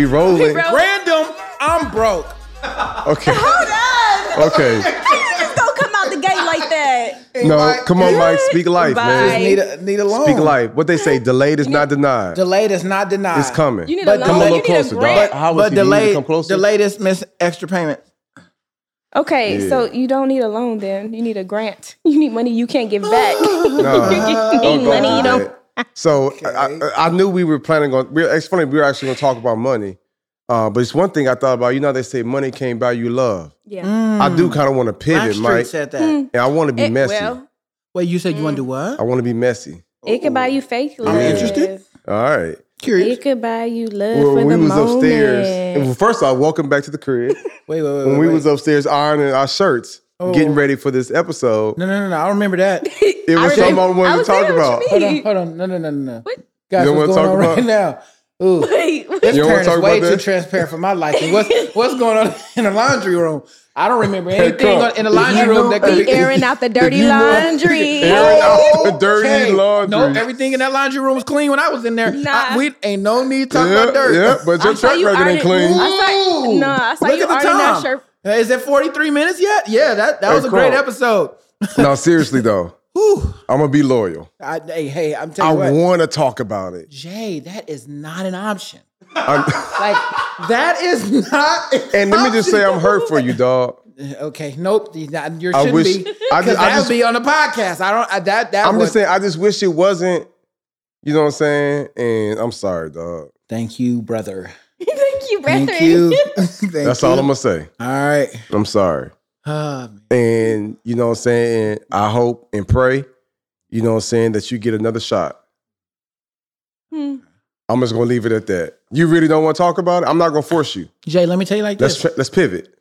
we rolling. Bro. Random, I'm broke. Okay. Okay. Just don't come out the gate like that. No, come on, Mike. Speak life, Bye. man. Need a need a loan. Speak life. What they say, delayed is not denied. Delayed is not denied. It's coming. You need But a come loan. a You little need closer, a grant. dog. How was but he? You delayed, come closer? delayed is miss extra payment. Okay, Yeah. so you don't need a loan then. You need a grant. You need money you can't give back. No, you don't need go money you don't. That. So I, I, I knew we were planning on. We, it's funny. We were actually going to talk about money, uh, but it's one thing I thought about. You know, they say money can't buy you love. Yeah. Mm. I do kind of want to pivot, Blackstreet Mike, said that. and I want to be It- messy. well, Wait, you said you want to do what? I want to be messy. it could buy you faith love. I'm interested. All right. Curious. It could buy you love Well, for when the we was moment. upstairs. and well, first off, welcome back to the crib. Wait, wait, wait. when wait, we wait. was upstairs ironing our shirts, Oh. getting ready for this episode, no, no, no, no. I remember that. it was something I wanted to talk there, what about. hold on, hold on. No, no, no, no, no. What? Guys, You don't what's wanna going talk on right now? Ooh. Wait, what? This You parent is way too transparent for my liking. What's what's going on in the laundry room? I don't remember anything come. in the laundry room know- that could be airing out the dirty laundry. Airing out the dirty Okay. laundry. No, everything in that laundry room was clean when I was in there. Nah. I- we ain't no need to talk yeah, about dirt. yeah, but your I saw track you record ain't clean. I saw, no, I saw Look you at the ironing that shirt. Is it 43 minutes yet? Yeah, that, that Hey, was a great episode. no, seriously though, Whew. I'm gonna be loyal. I, hey, hey, I'm telling you what. want to talk about it. Jay, that is not an option. I'm- Like, that is not. an and let me just say, I'm hurt for you, dog. Okay, nope. You shouldn't wish- be. I just- I just- be on the podcast. I don't. I, that that. I'm was, just saying. I just wish it wasn't. You know what I'm saying? And I'm sorry, dog. Thank you, brother. Thank you, brethren. Thank you. Thank That's you. all I'm gonna say. All right. I'm sorry. Man. And you know what I'm saying? I hope and pray, you know what I'm saying, that you get another shot. Hmm. I'm just gonna leave it at that. You really don't want to talk about it? I'm not gonna force you. Jay, let me tell you like Let's this. tra- let's pivot.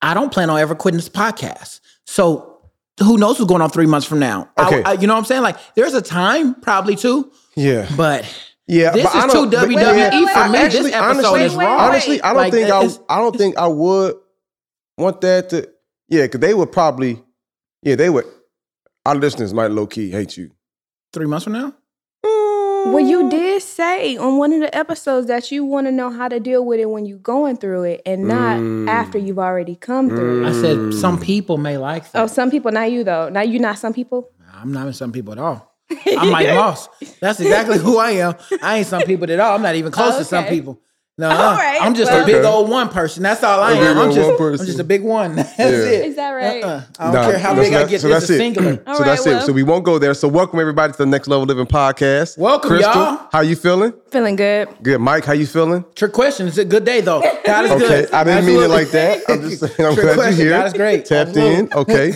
I don't plan on ever quitting this podcast. So who knows what's going on three months from now? I- Okay. I- you know what I'm saying? Like, there's a time probably too, Yeah. but Yeah, This but I is don't- too but- WWE wait, wait, for wait, me. wait. this episode honestly, is wrong. honestly, I don't Like, think I. I don't think I would want that to. Yeah, because they would probably. Yeah, they would. Our listeners might low key hate you. three months from now. Well, you did say on one of the episodes that you want to know how to deal with it when you're going through it and not Mm. after you've already come through it. I said some people may like that. Oh, some people, not you though. Not you not some people. I'm not in some people at all. I'm Mike Moss. That's exactly who I am. I ain't some people at all. I'm not even close to some people. No, All right, I'm just well- a big Okay. old one person. That's all I A big am. I'm just, one I'm just a big one. That's Yeah. it. Is that right? Uh-uh. I don't Nah, care how so big I get. so this that's is it. singular. All so right, that's it. So we won't go there. So welcome everybody to the Next Level Living podcast. Welcome, Crystal, y'all. how you feeling? Feeling good. Good, Mike. How you feeling? Trick question. It's a good day though. God is Okay, good. I didn't mean it like that. I'm just saying. I'm Trick glad question. you're here. God is great. Tapped Absolutely. in. Okay.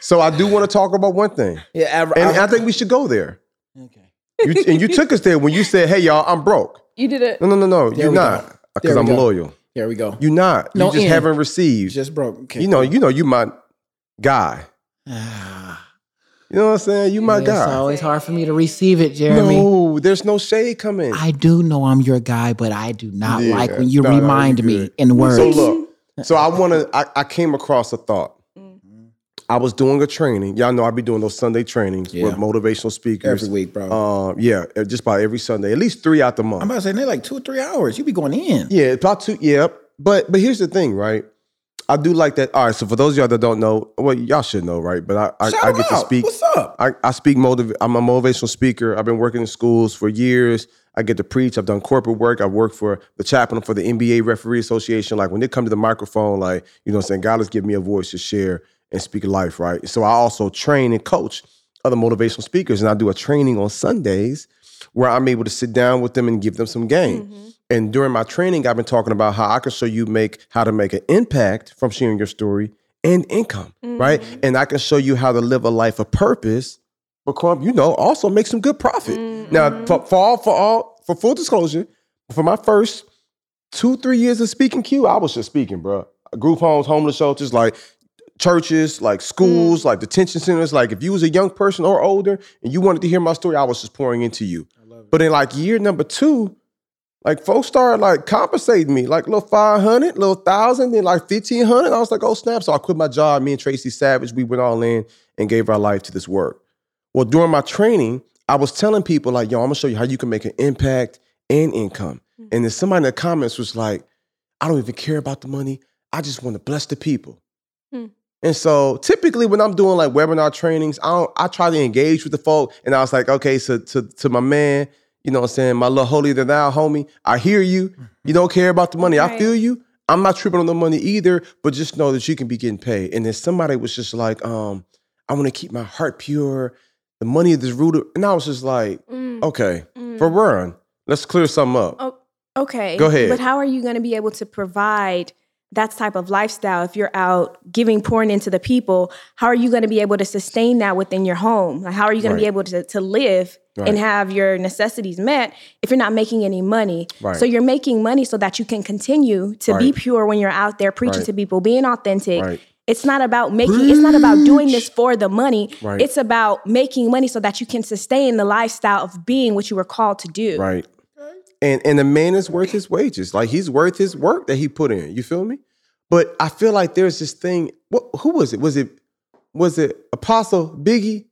so I do want to talk about one thing, Yeah, I, and I- I think we should go there. okay. You, and you took us there when you said, "Hey, y'all, I'm broke." You did it. No, no, no, no. There You're not because I'm go. loyal. Here we go. You're not. No you just end. haven't received. Just broke. Okay. you know, you know, you my guy. Ah, You know what I'm saying? You my it's guy. It's always hard for me to receive it, Jeremy. No, there's no shade coming. I do know I'm your guy, but I do not Yeah. like when you No, no, remind you me good. in words. So look, so I want to. I, I came across a thought. I was doing a training. Y'all know I be doing those Sunday trainings Yeah. with motivational speakers Every week, bro. Um, yeah, uh, just about every Sunday, at least three out the month. I'm about to say they're like two or three hours. You be going in. Yeah, about two. Yeah, but but here's the thing, right? I do like that. All right, so for those of y'all that don't know, well, y'all should know, right? But I I, I get to speak. What's up? I, I speak motiv- I'm a motivational speaker. I've been working in schools for years. I get to preach. I've done corporate work. I've worked for the chaplain for the NBA Referee Association. Like when they come to the microphone, like, you know what I'm saying? God has given me a voice to share and speak life, right? So I also train and coach other motivational speakers. And I do a training on Sundays where I'm able to sit down with them and give them some game. Mm-hmm. And during my training, I've been talking about how I can show you make how to make an impact from sharing your story and income, right? Mm-hmm. And I can show you how to live a life of purpose, become, you know, also make some good profit. Mm-hmm. Now, for, for all, for all, for full disclosure, for my first two, three years of speaking Q, I was just speaking, bro. Group homes, homeless shelters, like churches, like schools, like detention centers. Like if you was a young person or older and you wanted to hear my story, I was just pouring into you. But in like year number two, like folks started like compensating me, like little 500, little thousand, then like 1500. I was like, oh snap. So I quit my job. Me and Tracy Savage, we went all in and gave our life to this work. Well, during my training, I was telling people like, yo, I'm gonna show you how you can make an impact and income. And then somebody in the comments was like, I don't even care about the money. I just want to bless the people. And so typically when I'm doing like webinar trainings, I don't, I try to engage with the folk. And I was like, okay, so to, to my man, you know what I'm saying, my little holy than thou homie, I hear you. You don't care about the money. I feel you. I'm not tripping on the money either, but just know that you can be getting paid. And then somebody was just like, um, I want to keep my heart pure. The money is root of, and I was just like, Mm, okay, mm. for run, let's clear something up. Oh, okay. Go ahead. But how are you going to be able to provide that type of lifestyle if you're out giving, pouring into the people? How are you going to be able to sustain that within your home? Like, how are you going Right. to be able to, to live Right. and have your necessities met if you're not making any money? Right. So you're making money so that you can continue to be pure when you're out there preaching to people, being authentic. Right. It's not about making, it's not about doing this for the money. Right. It's about making money so that you can sustain the lifestyle of being what you were called to do. Right. And and the man is worth his wages. Like he's worth his work that he put in. You feel me? But I feel like there's this thing. What who was it? Was it was it Apostle Biggie?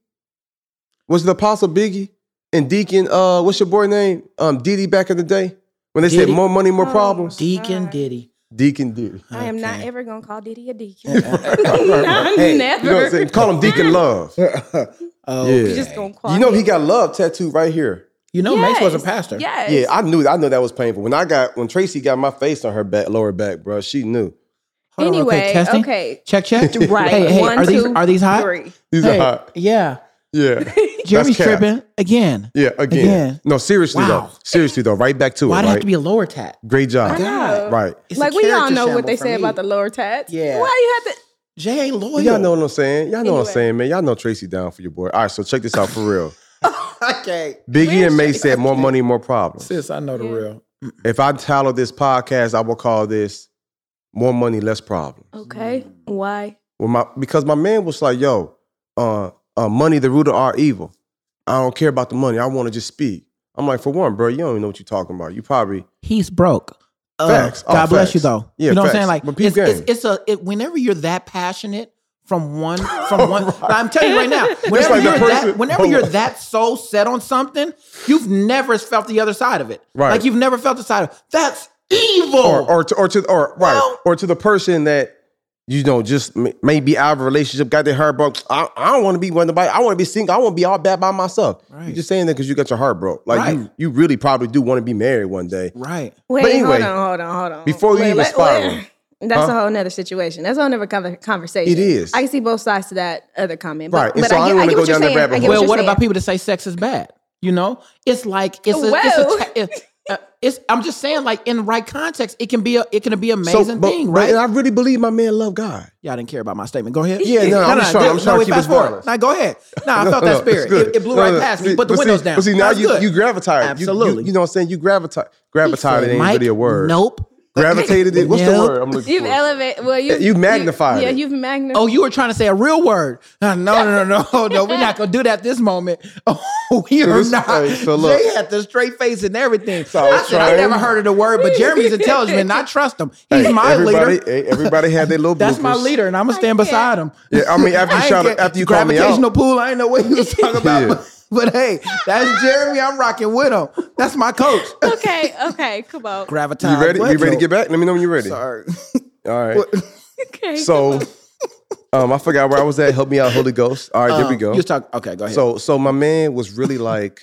Was it Apostle Biggie and Deacon uh what's your boy name? Um Diddy back in the day? When they said more money, more Oh. problems? Deacon Diddy. Deacon Diddy. I am not ever gonna call Diddy a deacon. Hey, Never. You know what I'm saying? Call him Deacon Love. Oh, Yeah. You just gonna call You know he got love tattooed right here. You know, Mase was a pastor. Yes. Yeah, I knew I know that was painful. When I got when Tracy got my face on her back, lower back, bro, she knew. Hold on real quick. Anyway, Testing? okay. Check, check. Right. Hey, hey, One, are these are these hot? three. These Hey, are hot. Yeah. Yeah. Jeremy's tripping again. Yeah, again. Again. No, seriously Wow. though. Seriously though, right back to it. Why'd it. it have Right? to be a lower tat? Great job. know. Right. It's like we all know what they say me. about the lower tats. Yeah. Why you have to? Jay ain't loyal. Y'all know what I'm saying. Y'all know what I'm saying, man. Y'all know Tracy down for your boy. All right, so check this out for real. okay. Biggie and May said more money, more problems. Sis, I know the Yeah. real. If I title this podcast, I will call this More Money, Less Problems. Okay. Why? Well, my because my man was like, yo, uh, uh, money the root of our evil. I don't care about the money. I want to just speak. I'm like, for one, bro, you don't even know what you're talking about. You probably He's broke. Uh, Facts. Oh, God bless you though. Yeah, you know what I'm saying? Like But it's, it's, it's a it, whenever you're that passionate from one from one. I'm telling you right now, whenever like you're person- that whenever you're on. that so set on something, you've never felt the other side of it. Right. Like you've never felt the side of that's evil. or or to or to or right Well- or to the person that you know just may, may be out of a relationship, got their heart broke. I, I don't want to be one nobody. I want to be single. I want to be all bad by myself. You're just saying that because you got your heart broke. Like Right. you you really probably do want to be married one day. right. Wait, anyway, hold on, hold on, hold on. before you even let- spiral. wait. That's Huh? a whole nother situation. That's a whole nother conversation. It is. I can see both sides to that other comment. But, Right, and But so I I, don't get, wanna I get go what you're down that saying. rabbit I get hole. Well, what, what about people that say sex is bad? You know, it's like it's a, Well. it's, a, it's, uh, it's I'm just saying, like in the right context, it can be a it can be an So, amazing but, thing, but- right? and I really believe my man love God. Y'all didn't care about my statement. Go ahead. Yeah, no, I'm just trying- I'm no, trying to keep fast it forward. balanced. Now go ahead. No, I felt No, that spirit. It, it blew No, right no, past me. see- Put the but windows see, down. But see, now you good. you gravitate. Absolutely. You, you know what I'm saying? You gravitate. Gravitated Said, ain't Mike, really a word. Nope. Gravitated it. What's the Nope. word I'm looking You've for? elevated. Well, you You magnified Yeah, it. you've magnified. Oh, you were trying to say a real word. No, no, no, no, no, no. We're not gonna do that this moment. Oh, we are this- not. hey, so look. Jay had the straight face and everything. So I I was said, I trying- never heard of the word, but Jeremy's intelligent, and I trust him. He's Hey, my everybody, leader. hey, everybody had their little That's my bloopers. leader, and I'm gonna stand beside him. Yeah, I mean, after you I ain't shout, get- after you call me gravitational out, pool, I ain't know what he was talking about. Yeah. but, but hey, that's Jeremy. I'm rocking with him. That's my coach. okay, okay, come on. Gravitas. you ready? What? You ready to get back? Let me know when you're ready. Sorry. All right. Okay. So, um, I forgot where I was at. Help me out, Holy Ghost. All right, there we Um, go. You was talking. Okay, go ahead. So, so my man was really like,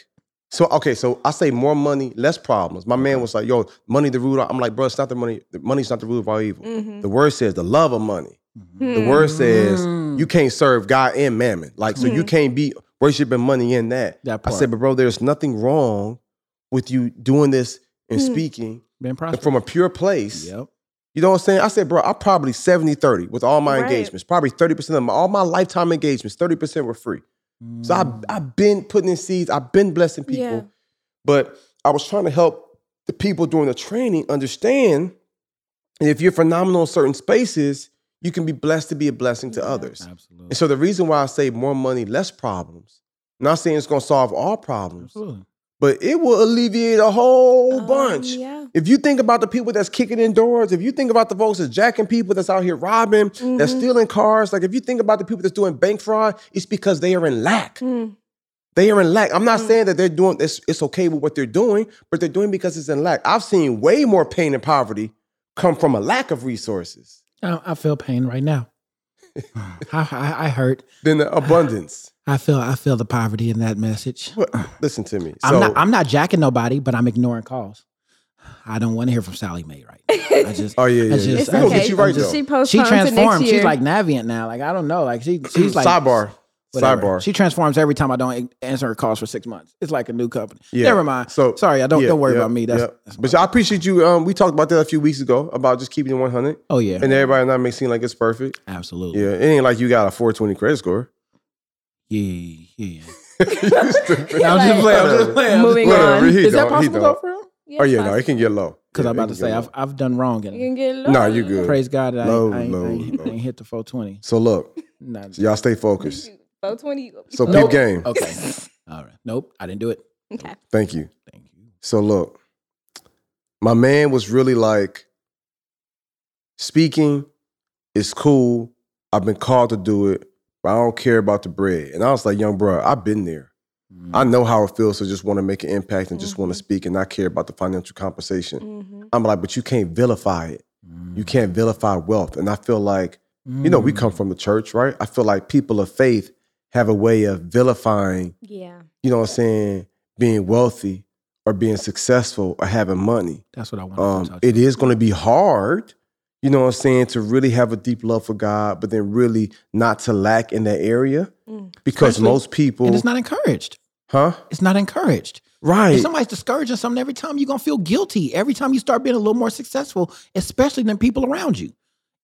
so okay, so I say more money, less problems. My man was like, yo, money the root. of-" I'm like, bro, it's not the money. The money's not the root of all evil. Mhm. The word says the love of money. Hmm. The word says Mm. you can't serve God and mammon. Like, so you can't be worshiping money in that. That I said, but bro, there's nothing wrong with you doing this and Hmm. speaking and from a pure place. Yep. You know what I'm saying? I said, bro, I'm probably 70 30 with all my Right. engagements. Probably 30% of my, all my lifetime engagements, 30% were free. So I, I've been putting in seeds, I've been blessing people. Yeah. But I was trying to help the people during the training understand if you're phenomenal in certain spaces, you can be blessed to be a blessing to Yeah. others. Absolutely. And so the reason why I say more money, less problems, I'm not saying it's going to solve all problems, Absolutely. but it will alleviate a whole Um, bunch. Yeah. If you think about the people that's kicking in doors, if you think about the folks that's jacking people that's out here robbing, that's Mhm. stealing cars, like if you think about the people that's doing bank fraud, it's because they are in lack. Mm. They are in lack. I'm not saying that they're doing this, it's okay with what they're doing, but they're doing because it's in lack. I've seen way more pain and poverty come from a lack of resources I, I feel pain right now. I, I, I hurt. Then the abundance. I feel I feel the poverty in that message. What- Listen to me. I'm not I'm not jacking nobody, but I'm ignoring calls. I don't want to hear from Sallie Mae right now. I just Oh yeah, yeah. I yeah. just- we I gonna get you right just- though. She she postponed to next transformed. She's like Navient now. Like I don't know. Like she she's like Sidebar. Whatever. Sidebar. She transforms every time I don't answer her calls for six months. It's like a new company. Yeah. Never mind. So sorry, I don't yeah, don't worry yeah, about me. That's, yeah. that's but my- I appreciate you. Um, we talked about that a few weeks ago about just keeping it 100, oh yeah, and everybody not make it seem like it's perfect. absolutely. Yeah, it ain't like you got a 420 credit score. Yeah, yeah. You. I'm just playing. I'm just playing. I'm just Moving playing. Whatever, on. he Is that possible don't. though, for real? Oh yeah, no, it can get low. Because Yeah, I'm about to say I've. I've done wrong You can get low. Nah, you good. praise God that Low, I, ain't, I, low, ain't, I low. ain't hit the 420. So look, so y'all stay focused. 420. So Nope. peep game. Okay. All right. Nope. I didn't do it. Okay. Thank you. Thank you. So look, my man was really like, speaking is cool. I've been called to do it, but I don't care about the bread. And I was like, young bro, I've been there. Mm. I know how it feels to just want to make an impact and just want to speak and not care about the financial compensation. hmm I'm like, but you can't vilify it. You can't vilify wealth. And I feel like, you know, we come from the church, right? I feel like people of faith have a way of vilifying Yeah. you know what I'm saying, being wealthy or being successful or having money. That's what I want to Um, talk it is going to be hard, you know what I'm saying, to really have a deep love for God, but then really not to lack in that area Mm. because Especially- most people, And it's not encouraged. huh? It's not encouraged. Right. If somebody's discouraging something every time, you're gonna feel guilty. Every time you start being a little more successful, especially than people around you.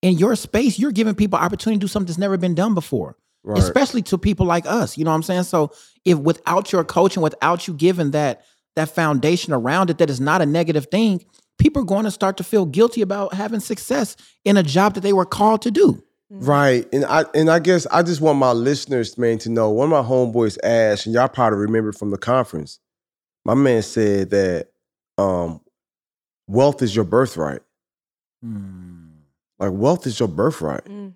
In your space, you're giving people opportunity to do something that's never been done before. Right. especially to people like us. You know what I'm saying? So if without your coaching, without you giving that that foundation around it, that is not a negative thing, people are going to start to feel guilty about having success in a job that they were called to do. Right. And I and I guess I just want my listeners, man, to know one of my homeboys asked, and y'all probably remember from the conference, my man said that um wealth is your birthright. Like wealth is your birthright. Mm.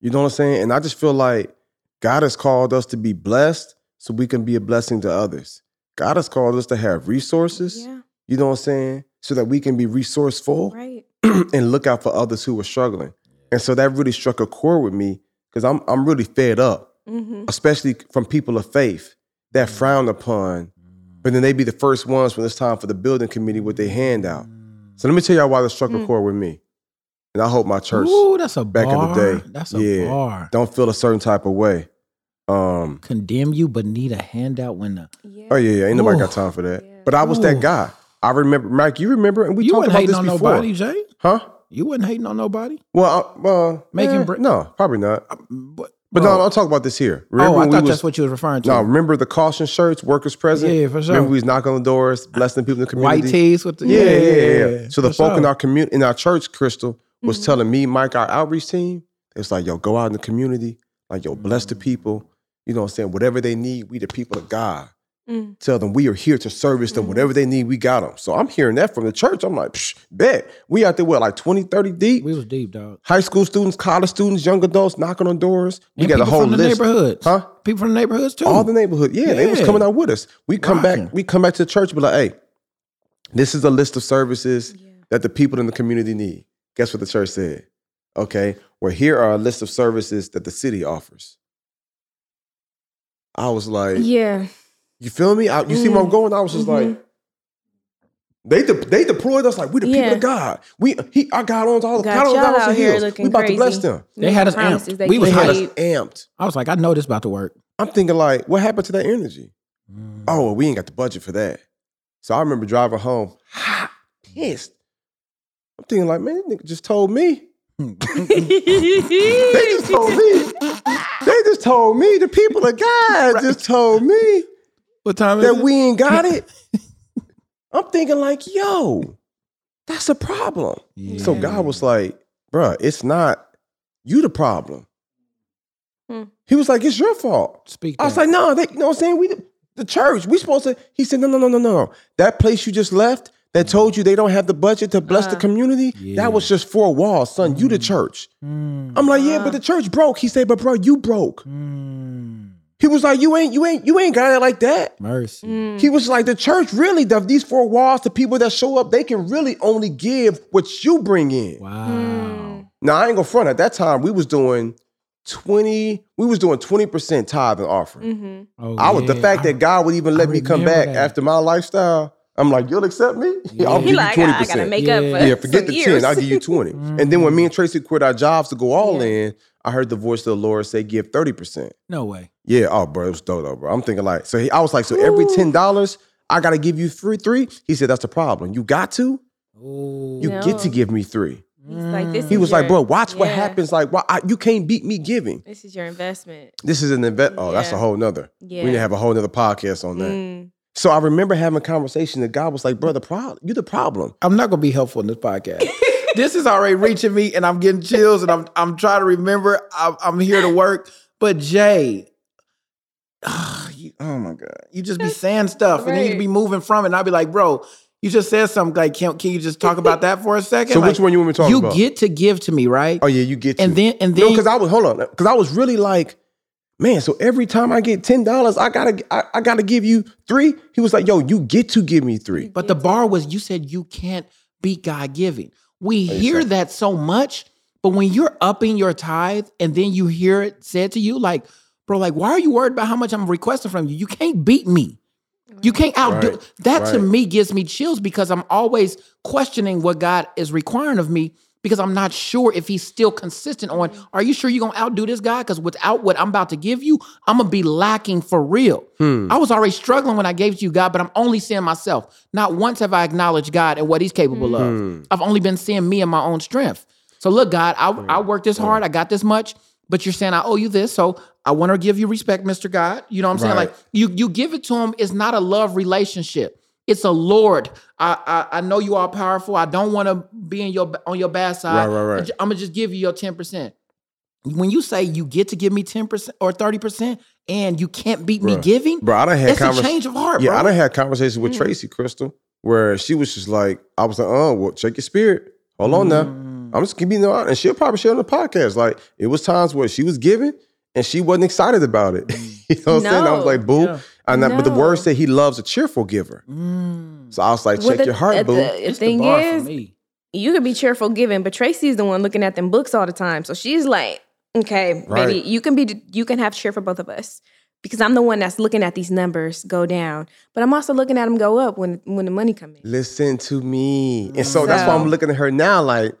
You know what I'm saying? And I just feel like God has called us to be blessed so we can be a blessing to others. God has called us to have resources, Yeah. you know what I'm saying? So that we can be resourceful Right. and look out for others who are struggling. And so that really struck a chord with me because I'm I'm really fed up, hmm especially from people of faith that frown upon, but then they be the first ones when it's time for the building committee with their hand out. So let me tell y'all why that struck a Mm. chord with me. And I hope my church Ooh, that's a back in the bar. day. That's a Yeah. bar. don't feel a certain type of way. Um, Condemn you, but need a handout when the Yeah. oh yeah, yeah, ain't nobody got time for that. Yeah. But I was that guy. I remember, Mike. You remember, and we you talked wasn't about hating this on before, nobody, Jay. huh? You wasn't hating on nobody. Well, uh, uh, Making eh, bre- no, probably not. But, But no, I'll talk about this here. Remember oh, I thought was, that's what you was referring to. No, remember the caution shirts, workers present. Yeah, for sure. Remember we was knocking on the doors, blessing people in the community. White tees with the Yeah, yeah, yeah. yeah. So the for folk in our community, in our church, Crystal was Mhm. telling me, Mike, our outreach team, it's like, yo, go out in the community, like, yo, bless the Mm. people. You know what I'm saying? Whatever they need, we the people of God. Mm. Tell them we are here to service them. Mhm. Whatever they need, we got them. So I'm hearing that from the church. I'm like, Psh, bet. We out there, what, like 20, 30 deep? we was deep, dog. High school students, college students, young adults knocking on doors. We And got a whole from the list. neighborhoods. Huh? People from the neighborhoods too. All the neighborhood. Yeah, they was coming out with us. We come Rocking. back, we come back to the church, be like, hey, this is a list of services Yeah. that the people in the community need. Guess what the church said? Okay, well, here are a list of services that the city offers. I was like, Yeah. you feel me? I, you see where I'm Mm. going? I was just Mhm. like, they de- they deployed us like we the people of God. We he our God owns all the Got cattle on y'all the out here hills. We about to bless them. They had us amped. We was had us amped. I was like, I know this about to work. I'm thinking like, what happened to that energy? Mm. Oh, well, we ain't got the budget for that. So I remember driving home, hot, pissed. I'm thinking like, man, this nigga just told me. They just told me. They just told me. The people of God just told me what time is that we ain't got it. I'm thinking like, yo, that's a problem. So God was like, bruh, it's not you the problem. Hmm. He was like, it's your fault. Speak. I was that. like, no, they, you know what I'm saying? We the, the church. We supposed to. He said, no, no, no, no, no. That place you just left that told you they don't have the budget to bless the Uh, community. Yeah. That was just four walls, son. You the church. Mm, I'm like, yeah, Uh. but the church broke. He said, but bro, you broke. mm. He was like, you ain't, you ain't, you ain't got it like that. Mercy. Mm. He was like, the church really, the, these four walls, the people that show up, they can really only give what you bring in. Wow. Mm. Now I ain't gonna front. At that time, we was doing twenty. We was doing twenty percent tithe and offering. Mhm. Oh, I was the fact I- that God would even I let me come back that. after my lifestyle. I'm like, you'll accept me? Yeah. I'll He give like, you I, twenty I gotta make Yeah. up for Yeah, forget some the years. ten. I'll give you 20 And then when me and Tracy quit our jobs to go all in, I heard the voice of the Lord say, "Give thirty percent." no way. Yeah, oh, bro, it was dope, though, bro. I'm thinking like, so he, I was like, so every ten dollars, I gotta give you three, three. He said, that's the problem. You got to. Ooh. You No. get to give me three. He's like, this He is was like, bro, watch what happens. Like, why I, you can't beat me giving. This is your investment. This is an invest. Oh, that's a whole nother. Yeah. We need to have a whole nother podcast on that. Mm. So I remember having a conversation. that God was like, "Brother, problem, you the problem." I'm not gonna be helpful in this podcast. this is already reaching me, and I'm getting chills, and I'm I'm trying to remember. I'm, I'm here to work, but Jay, ah, you, oh my god, you just be saying stuff, and then you Right. be moving from it, and I'll be like, bro, you just said something. Like, can can you just talk about that for a second? So Like, which one you want me to talk you about? get to give to me, right? Oh yeah, you get. To. and then and no, then because I was hold on, because I was really like, man. So every time I get ten dollars, I gotta, I, I gotta give you three. He was like, yo, you get to give me three. But the bar was you said you can't beat God giving. We hear that so much, but when you're upping your tithe and then you hear it said to you, like, bro, like, why are you worried about how much I'm requesting from you? You can't beat me. You can't outdo Right, that to me gives me chills because I'm always questioning what God is requiring of me because I'm not sure if he's still consistent on, are you sure you're gonna outdo this guy? Because without what I'm about to give you, I'm gonna be lacking for real. Hmm. I was already struggling when I gave it to you, God, but I'm only seeing myself. Not once have I acknowledged God and what He's capable Hmm. of. I've only been seeing me and my own strength. So look, God, I, I worked this hard. I got this much, but you're saying I owe you this. So I want to give you respect, Mr. God. You know what I'm saying? Right. Like you, you give it to Him. It's not a love relationship. It's a Lord. I, I, I know you are powerful. I don't want to be in your on your bad side. Right, right, right. I'm gonna just give you your ten percent. When you say you get to give me ten percent or thirty percent, and you can't beat me giving, Bro, I done had it's a change of heart, Yeah, bro. I done had conversations with Mm. Tracy Crystal where she was just like, I was like, oh, well, check your spirit. Hold on now. Mm. I'm just giving you out, and she'll probably share on the podcast. Like it was times where she was giving and she wasn't excited about it. you know what I'm saying? I was like, boo. Yeah. And that, but the word No. said he loves a cheerful giver. Mm. So I was like, Well, check the- your heart, uh, boo. the It's the thing bar is, for me. you could be cheerful giving, but Tracy's the one looking at them books all the time. So she's like, okay, Right. baby, you can be, you can have cheer for both of us. Because I'm the one that's looking at these numbers go down, but I'm also looking at them go up when when the money come in. Listen to me. And so, that's why I'm looking at her now like,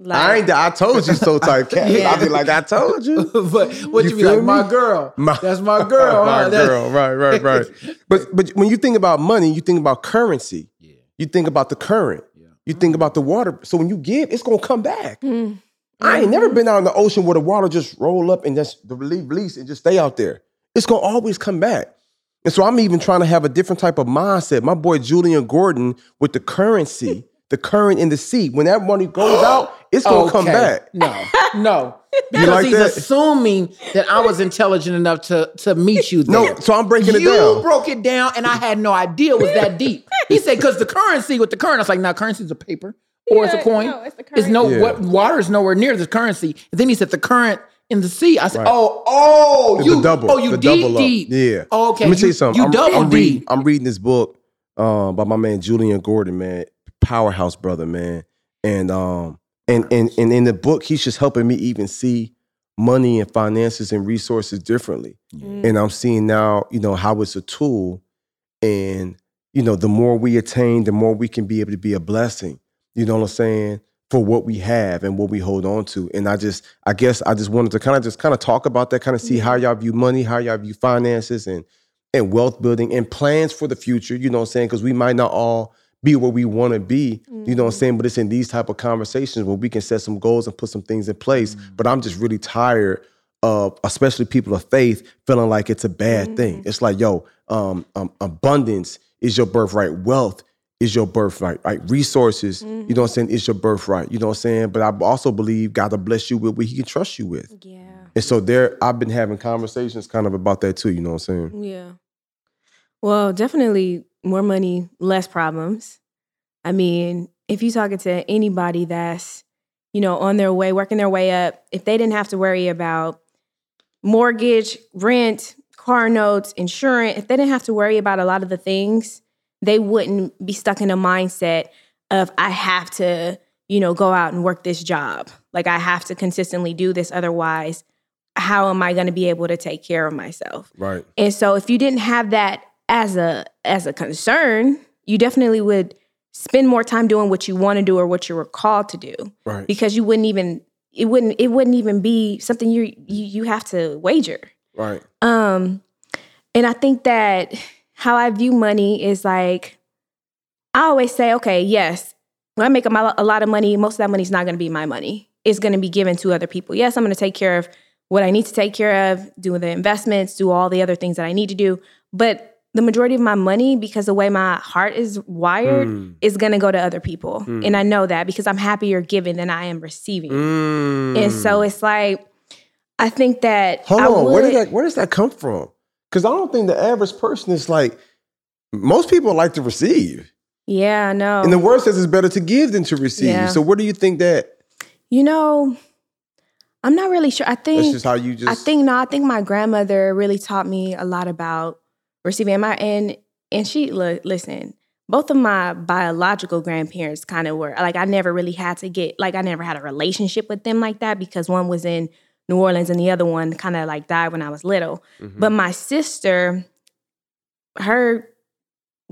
Like, I ain't I told you so type cat. Yeah. I be like, I told you. but what You you, be like, my girl, My- that's my girl, my huh? Girl. Right, right, right. but but when you think about money, you think about currency. Yeah. You think about the current. Yeah. You think about the water. So when you give, it's gonna come back. Mm. I ain't never been out in the ocean where the water just roll up and just release and just stay out there. It's gonna always come back. And so I'm even trying to have a different type of mindset. My boy Julian Gordon with the currency, the current in the sea. When that money goes out, it's gonna come back. No, no. Because like he's that? assuming that I was intelligent enough to to meet you there. No, so I'm breaking it down. you down. broke it down, and I had no idea it was that deep. He said, "Because the currency with the current." I was like, "Now, currency is a paper or it's a coin. no, it's the It's no currency. what water is nowhere near the currency." And then he said, "The current in the sea." I said, Right. "Oh, oh, The you double. oh you the deep double deep. Yeah. Oh, okay. Let me tell you something. You I'm, double I'm reading. I'm reading this book um, by my man Julian Gordon, man, powerhouse brother, man. And um and and and in the book, he's just helping me even see money and finances and resources differently. Mm. And I'm seeing now, you know, how it's a tool. And, you know, the more we attain, the more we can be able to be a blessing. You know what I'm saying? For what we have and what we hold on to. And I just, I guess I just wanted to kind of just kind of talk about that, kind of see how y'all view money, how y'all view finances and and wealth building and plans for the future, you know what I'm saying? Because we might not all be where we want to be, you know what I'm saying? But it's in these type of conversations where we can set some goals and put some things in place. But I'm just really tired of, especially people of faith, feeling like it's a bad thing. It's like, yo, um, um, abundance is your birthright. Wealth is your birthright. Right? Resources, you know what I'm saying, is your birthright. You know what I'm saying? But I also believe God will bless you with what He can trust you with. Yeah. And so there, I've been having conversations kind of about that too. You know what I'm saying? Yeah. Well, definitely more money, less problems. I mean, if you're talking to anybody that's, you know, on their way, working their way up, if they didn't have to worry about mortgage, rent, car notes, insurance, if they didn't have to worry about a lot of the things, they wouldn't be stuck in a mindset of I have to, you know, go out and work this job. Like I have to consistently do this otherwise how am I going to be able to take care of myself? Right. And so if you didn't have that as a as a concern, you definitely would spend more time doing what you want to do or what you were called to do Right. because you wouldn't even it wouldn't it wouldn't even be something you you, you have to wager. Right. Um, and I think that how I view money is like, I always say, okay, yes, when I make a, a lot of money, most of that money is not going to be my money. It's going to be given to other people. Yes, I'm going to take care of what I need to take care of, do the investments, do all the other things that I need to do. But the majority of my money, because the way my heart is wired, Mm. is going to go to other people. Mm. And I know that because I'm happier giving than I am receiving. Mm. And so it's like, I think that Hold I on, where did that where does that come from? Because I don't think the average person is like most people like to receive. Yeah, I know. And the word says it's better to give than to receive. Yeah. So where do you think that you know, I'm not really sure. I think. that's just how you just I think no, I think my grandmother really taught me a lot about receiving. My and and she look listen. Both of my biological grandparents kind of were like I never really had to get like I never had a relationship with them like that because one was in New Orleans and the other one kind of like died when I was little. Mhm. But my sister, her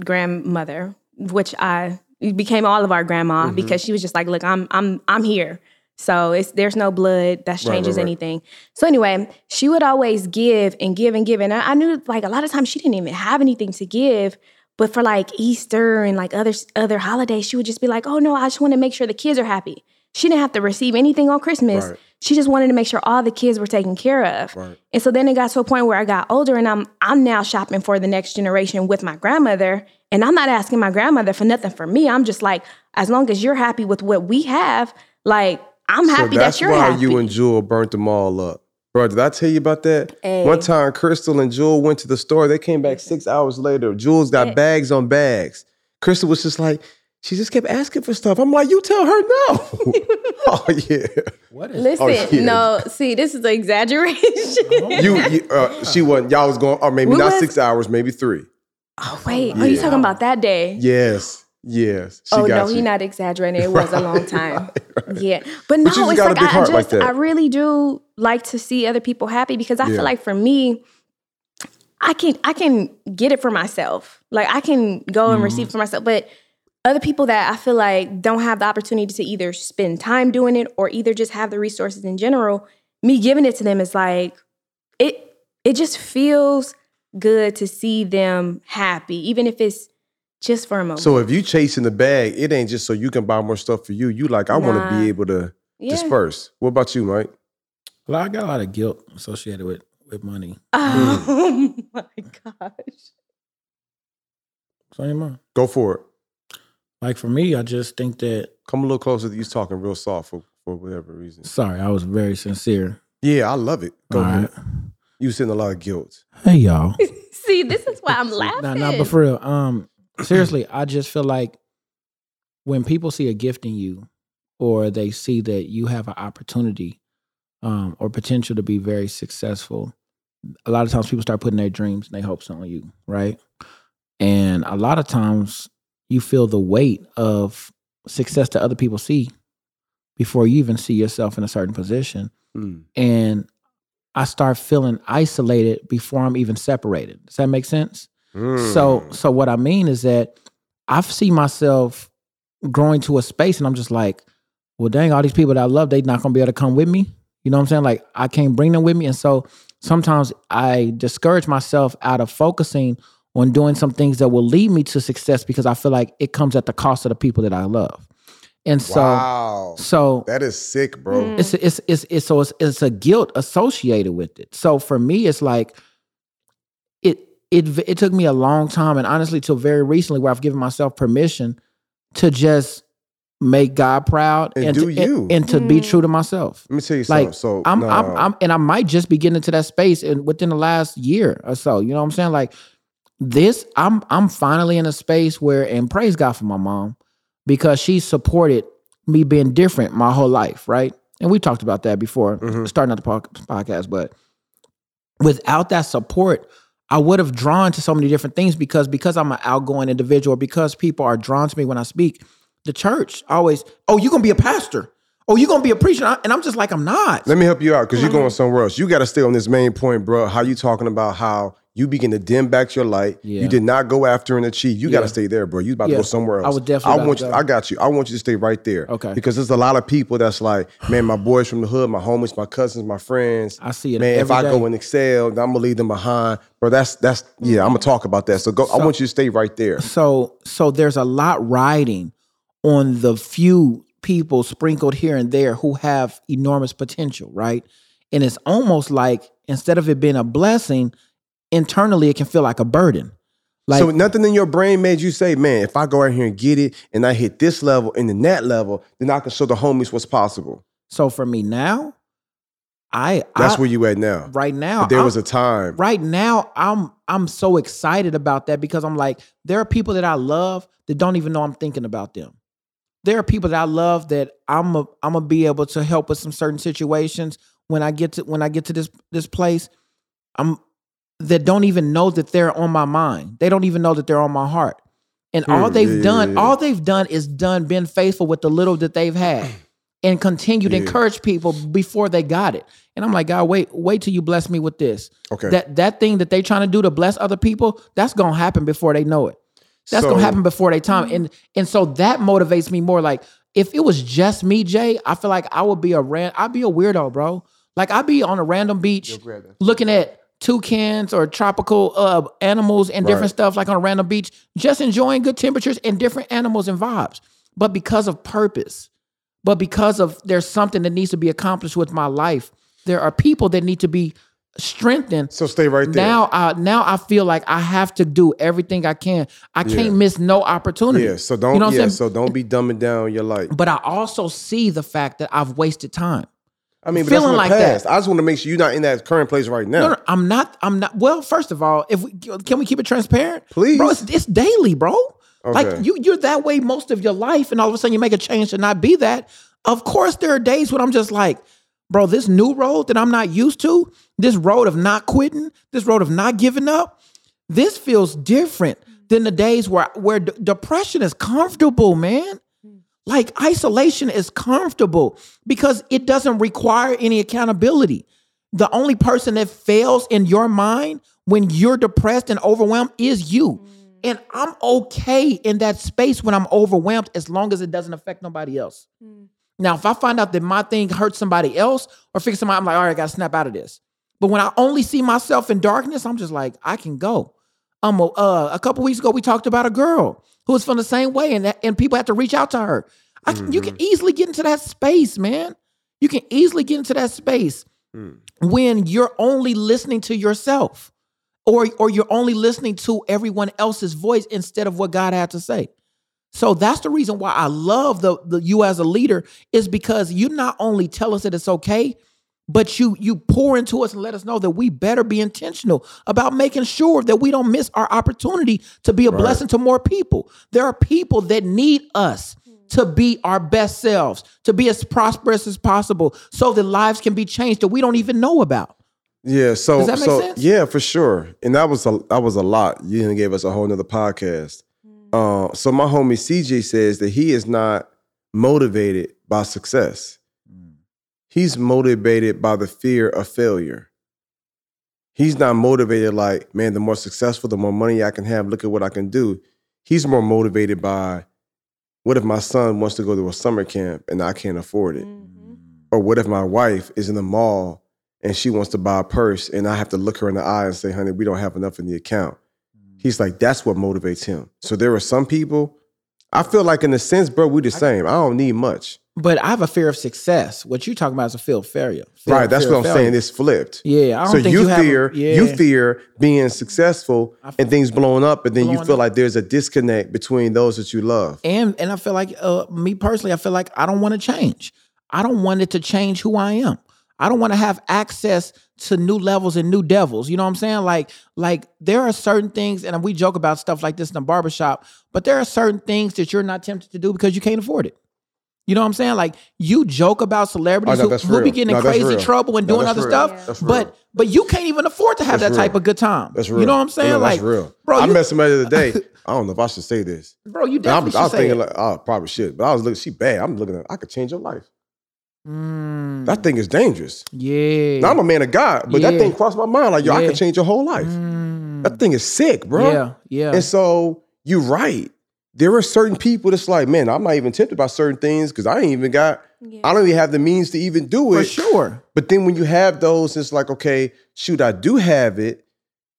grandmother, which I became all of our grandma Mhm. because she was just like, look, I'm I'm I'm here. So it's there's no blood that Right, right, changes right. anything. So anyway, she would always give and give and give. And I, I knew like a lot of times she didn't even have anything to give. But for like Easter and like other other holidays, she would just be like, "Oh no, I just want to make sure the kids are happy." She didn't have to receive anything on Christmas. Right. She just wanted to make sure all the kids were taken care of. right. And so then it got to a point where I got older and I'm I'm now shopping for the next generation with my grandmother. And I'm not asking my grandmother for nothing for me. I'm just like, as long as you're happy with what we have, like I'm happy so that's that you're why happy. you and Jewel burnt them all up. Bro, did I tell you about that? Hey. One time Crystal and Jewel went to the store. They came back six hours later. Jewel's got Hey. bags on bags. Crystal was just like, she just kept asking for stuff. I'm like, you tell her no. oh yeah. What is Listen, Oh, yeah. no, see, this is an exaggeration. You, you uh, she wasn't, y'all was going, or maybe We not was- six hours, maybe three. oh, wait. Are you talking about that day? Yes. Yes. She oh no, you. he not exaggerating. It was a long time. right, right. Yeah, but no, But it's like I, just like. I really do like to see other people happy because I Yeah. feel like for me, I can I can get it for myself. Like I can go and Mm-hmm. receive for myself, but other people that I feel like don't have the opportunity to either spend time doing it or either just have the resources in general, me giving it to them is like it it just feels good to see them happy, even if it's just for a moment. So if you chasing the bag, it ain't just so you can buy more stuff for you. You like, I want to be able to yeah. disperse. What about you, Mike? Well, I got a lot of guilt associated with with money. Oh my gosh. So you mind? Go for it. Like for me, I just think that. Come a little closer. You talking real soft for, for whatever reason. Sorry, I was very sincere. Yeah, I love it. Go All ahead. right. You sitting a lot of guilt. Hey y'all. See, this is why I'm laughing. Nah, nah, but for real, um, seriously, I just feel like when people see a gift in you, or they see that you have an opportunity, um, or potential to be very successful, a lot of times people start putting their dreams and their hopes on you, right? And a lot of times you feel the weight of success that other people see before you even see yourself in a certain position Mm. and I start feeling isolated before I'm even separated. Does that make sense? So Mm. so what I mean is that I see myself growing to a space and I'm just like, well dang, all these people that I love, they not gonna be able to come with me. You know what I'm saying? Like I can't bring them with me. And so sometimes I discourage myself out of focusing on doing some things that will lead me to success because I feel like it comes at the cost of the people that I love. And so wow. so That is sick, bro. Mm. it's it's it's it's so it's, it's a guilt associated with it. So for me, it's like it it it took me a long time, and honestly, till very recently, where I've given myself permission to just make God proud And to, do you. and, and to be Mm. true to myself. Let me tell you Like, something. So I'm, no. I'm I'm and I might just be getting into that space and within the last year or so. You know what I'm saying? Like this, I'm I'm finally in a space where, and praise God for my mom because she supported me being different my whole life, right? And we talked about that before Mhm. starting out the podcast, but without that support, I would have drawn to so many different things because because I'm an outgoing individual, because people are drawn to me when I speak. The church always, oh, you're gonna be a pastor. Oh, you're gonna be a preacher, and I'm just like, I'm not. Let me help you out because you're going somewhere else. You got to stay on this main point, bro. How you talking about how you begin to dim back your light? Yeah. You did not go after and achieve. You got to stay there, bro. You about Yeah. to go somewhere else. I would definitely I want you. go. I got you. I want you to stay right there. Okay. Because there's a lot of people that's like, man, my boys from the hood, my homies, my cousins, my friends. I see it Man, if I day. go and excel, I'm gonna leave them behind, bro. That's that's yeah. I'm gonna talk about that. So go. I want you to stay right there. So so there's a lot riding on the few people sprinkled here and there who have enormous potential, right? And it's almost like instead of it being a blessing, internally it can feel like a burden. Like so nothing in your brain made you say, man, if I go out here and get it, and I hit this level and then that level, then I can show the homies what's possible. so for me now, I That's I, where you at now. right now But there I'm- was a time. right now I'm I'm so excited about that because I'm like there are people that I love that don't even know I'm thinking about them. There are people that I love that I'm a, I'm gonna be able to help with some certain situations when I get to when I get to this this place. I'm that don't even know that they're on my mind. They don't even know that they're on my heart. And all Hmm, they've yeah, yeah, done, yeah. all they've done is done been faithful with the little that they've had and continue to encourage people before they got it. And I'm like, God, wait, wait till you bless me with this Okay. that that thing that they trying to do to bless other people that's gonna happen before they know it that's So- gonna happen before they time and and so that motivates me more like if it was just me jay i feel like i would be a ran i'd be a weirdo bro like i'd be on a random beach looking at toucans or tropical uh animals and different Right. stuff like on a random beach just enjoying good temperatures and different animals and vibes but because of purpose but because of there's something that needs to be accomplished with my life there are people that need to be strengthened So stay right there. now I now I feel like I have to do everything I can. I can't miss no opportunity. yeah. So don't. You know yeah. So don't be dumbing down your life. But I also see the fact that I've wasted time. I mean, but feeling like the that. I just want to make sure you're not in that current place right now. No, no, I'm not. I'm not. Well, first of all, if we can we keep it transparent, Please. bro. It's, it's daily, bro. Okay. Like you, you're that way most of your life, and all of a sudden you make a change to not be that. Of course, there are days when I'm just like, bro, this new road that I'm not used to, this road of not quitting, this road of not giving up, this feels different than the days where where d- depression is comfortable, man. Like isolation is comfortable because it doesn't require any accountability. The only person that fails in your mind when you're depressed and overwhelmed is you. And I'm okay in that space when I'm overwhelmed as long as it doesn't affect nobody else. Now, if I find out that my thing hurts somebody else or fix somebody, I'm like, all right, I gotta snap out of this. But when I only see myself in darkness, I'm just like, I can go. Um, uh, a couple weeks ago, we talked about a girl who was from the same way, and that, and people had to reach out to her. I can, You can mm-hmm. easily get into that space, man. You can easily get into that space mm. when you're only listening to yourself, or or you're only listening to everyone else's voice instead of what God had to say. So that's the reason why I love the, the you as a leader is because you not only tell us that it's okay, but you you pour into us and let us know that we better be intentional about making sure that we don't miss our opportunity to be a blessing to more people. There are people that need us to be our best selves, to be as prosperous as possible, so that lives can be changed that we don't even know about. Yeah. So Does that make so sense? yeah, for sure. And that was a that was a lot. You didn't gave us a whole nother podcast. Uh, so my homie CJ says that he is not motivated by success. He's motivated by the fear of failure. He's not motivated like, man, the more successful, the more money I can have, look at what I can do. He's more motivated by what if my son wants to go to a summer camp and I can't afford it? Mm-hmm. Or what if my wife is in the mall and she wants to buy a purse and I have to look her in the eye and say, honey, we don't have enough in the account. Mm-hmm. He's like, that's what motivates him. So there are some people, I feel like in a sense, bro, we're the same. I don't need much. But I have a fear of success. What you're talking about is a fear of failure. Fear- right. That's fear what I'm failure. saying. It's flipped. Yeah, I don't So think you, you, have a- fear yeah. you fear being successful and things blowing up, but then you feel up. like there's a disconnect between those that you love. and and I feel like uh, me personally, I feel like I don't want to change. I don't want it to change who I am. I don't want to have access to new levels and new devils. You know what I'm saying? Like, like there are certain things, and we joke about stuff like this in the barbershop, but there are certain things that you're not tempted to do because you can't afford it. You know what I'm saying? Like you joke about celebrities Oh, no, who, who be getting in No, that's crazy real. trouble and No, doing other real. stuff, Yeah. But but you can't even afford to have That's that type real. of good time. That's real. You know what I'm saying? Like, that's real. bro, I you, met somebody the other day. I don't know if I should say this. bro, you I definitely was, I was thinking it. like, oh, probably should, But I was looking, she bad. I'm looking at, I could change your life. Mm, That thing is dangerous. yeah. Now, I'm a man of God, but Yeah. that thing crossed my mind. Like, yo, I could change your whole life. Mm, That thing is sick, bro. Yeah, yeah. And so you're right. There are certain people that's like, man, I'm not even tempted by certain things because I ain't even got, Yeah. I don't even have the means to even do For it. sure. But then when you have those, it's like, okay, shoot, I do have it.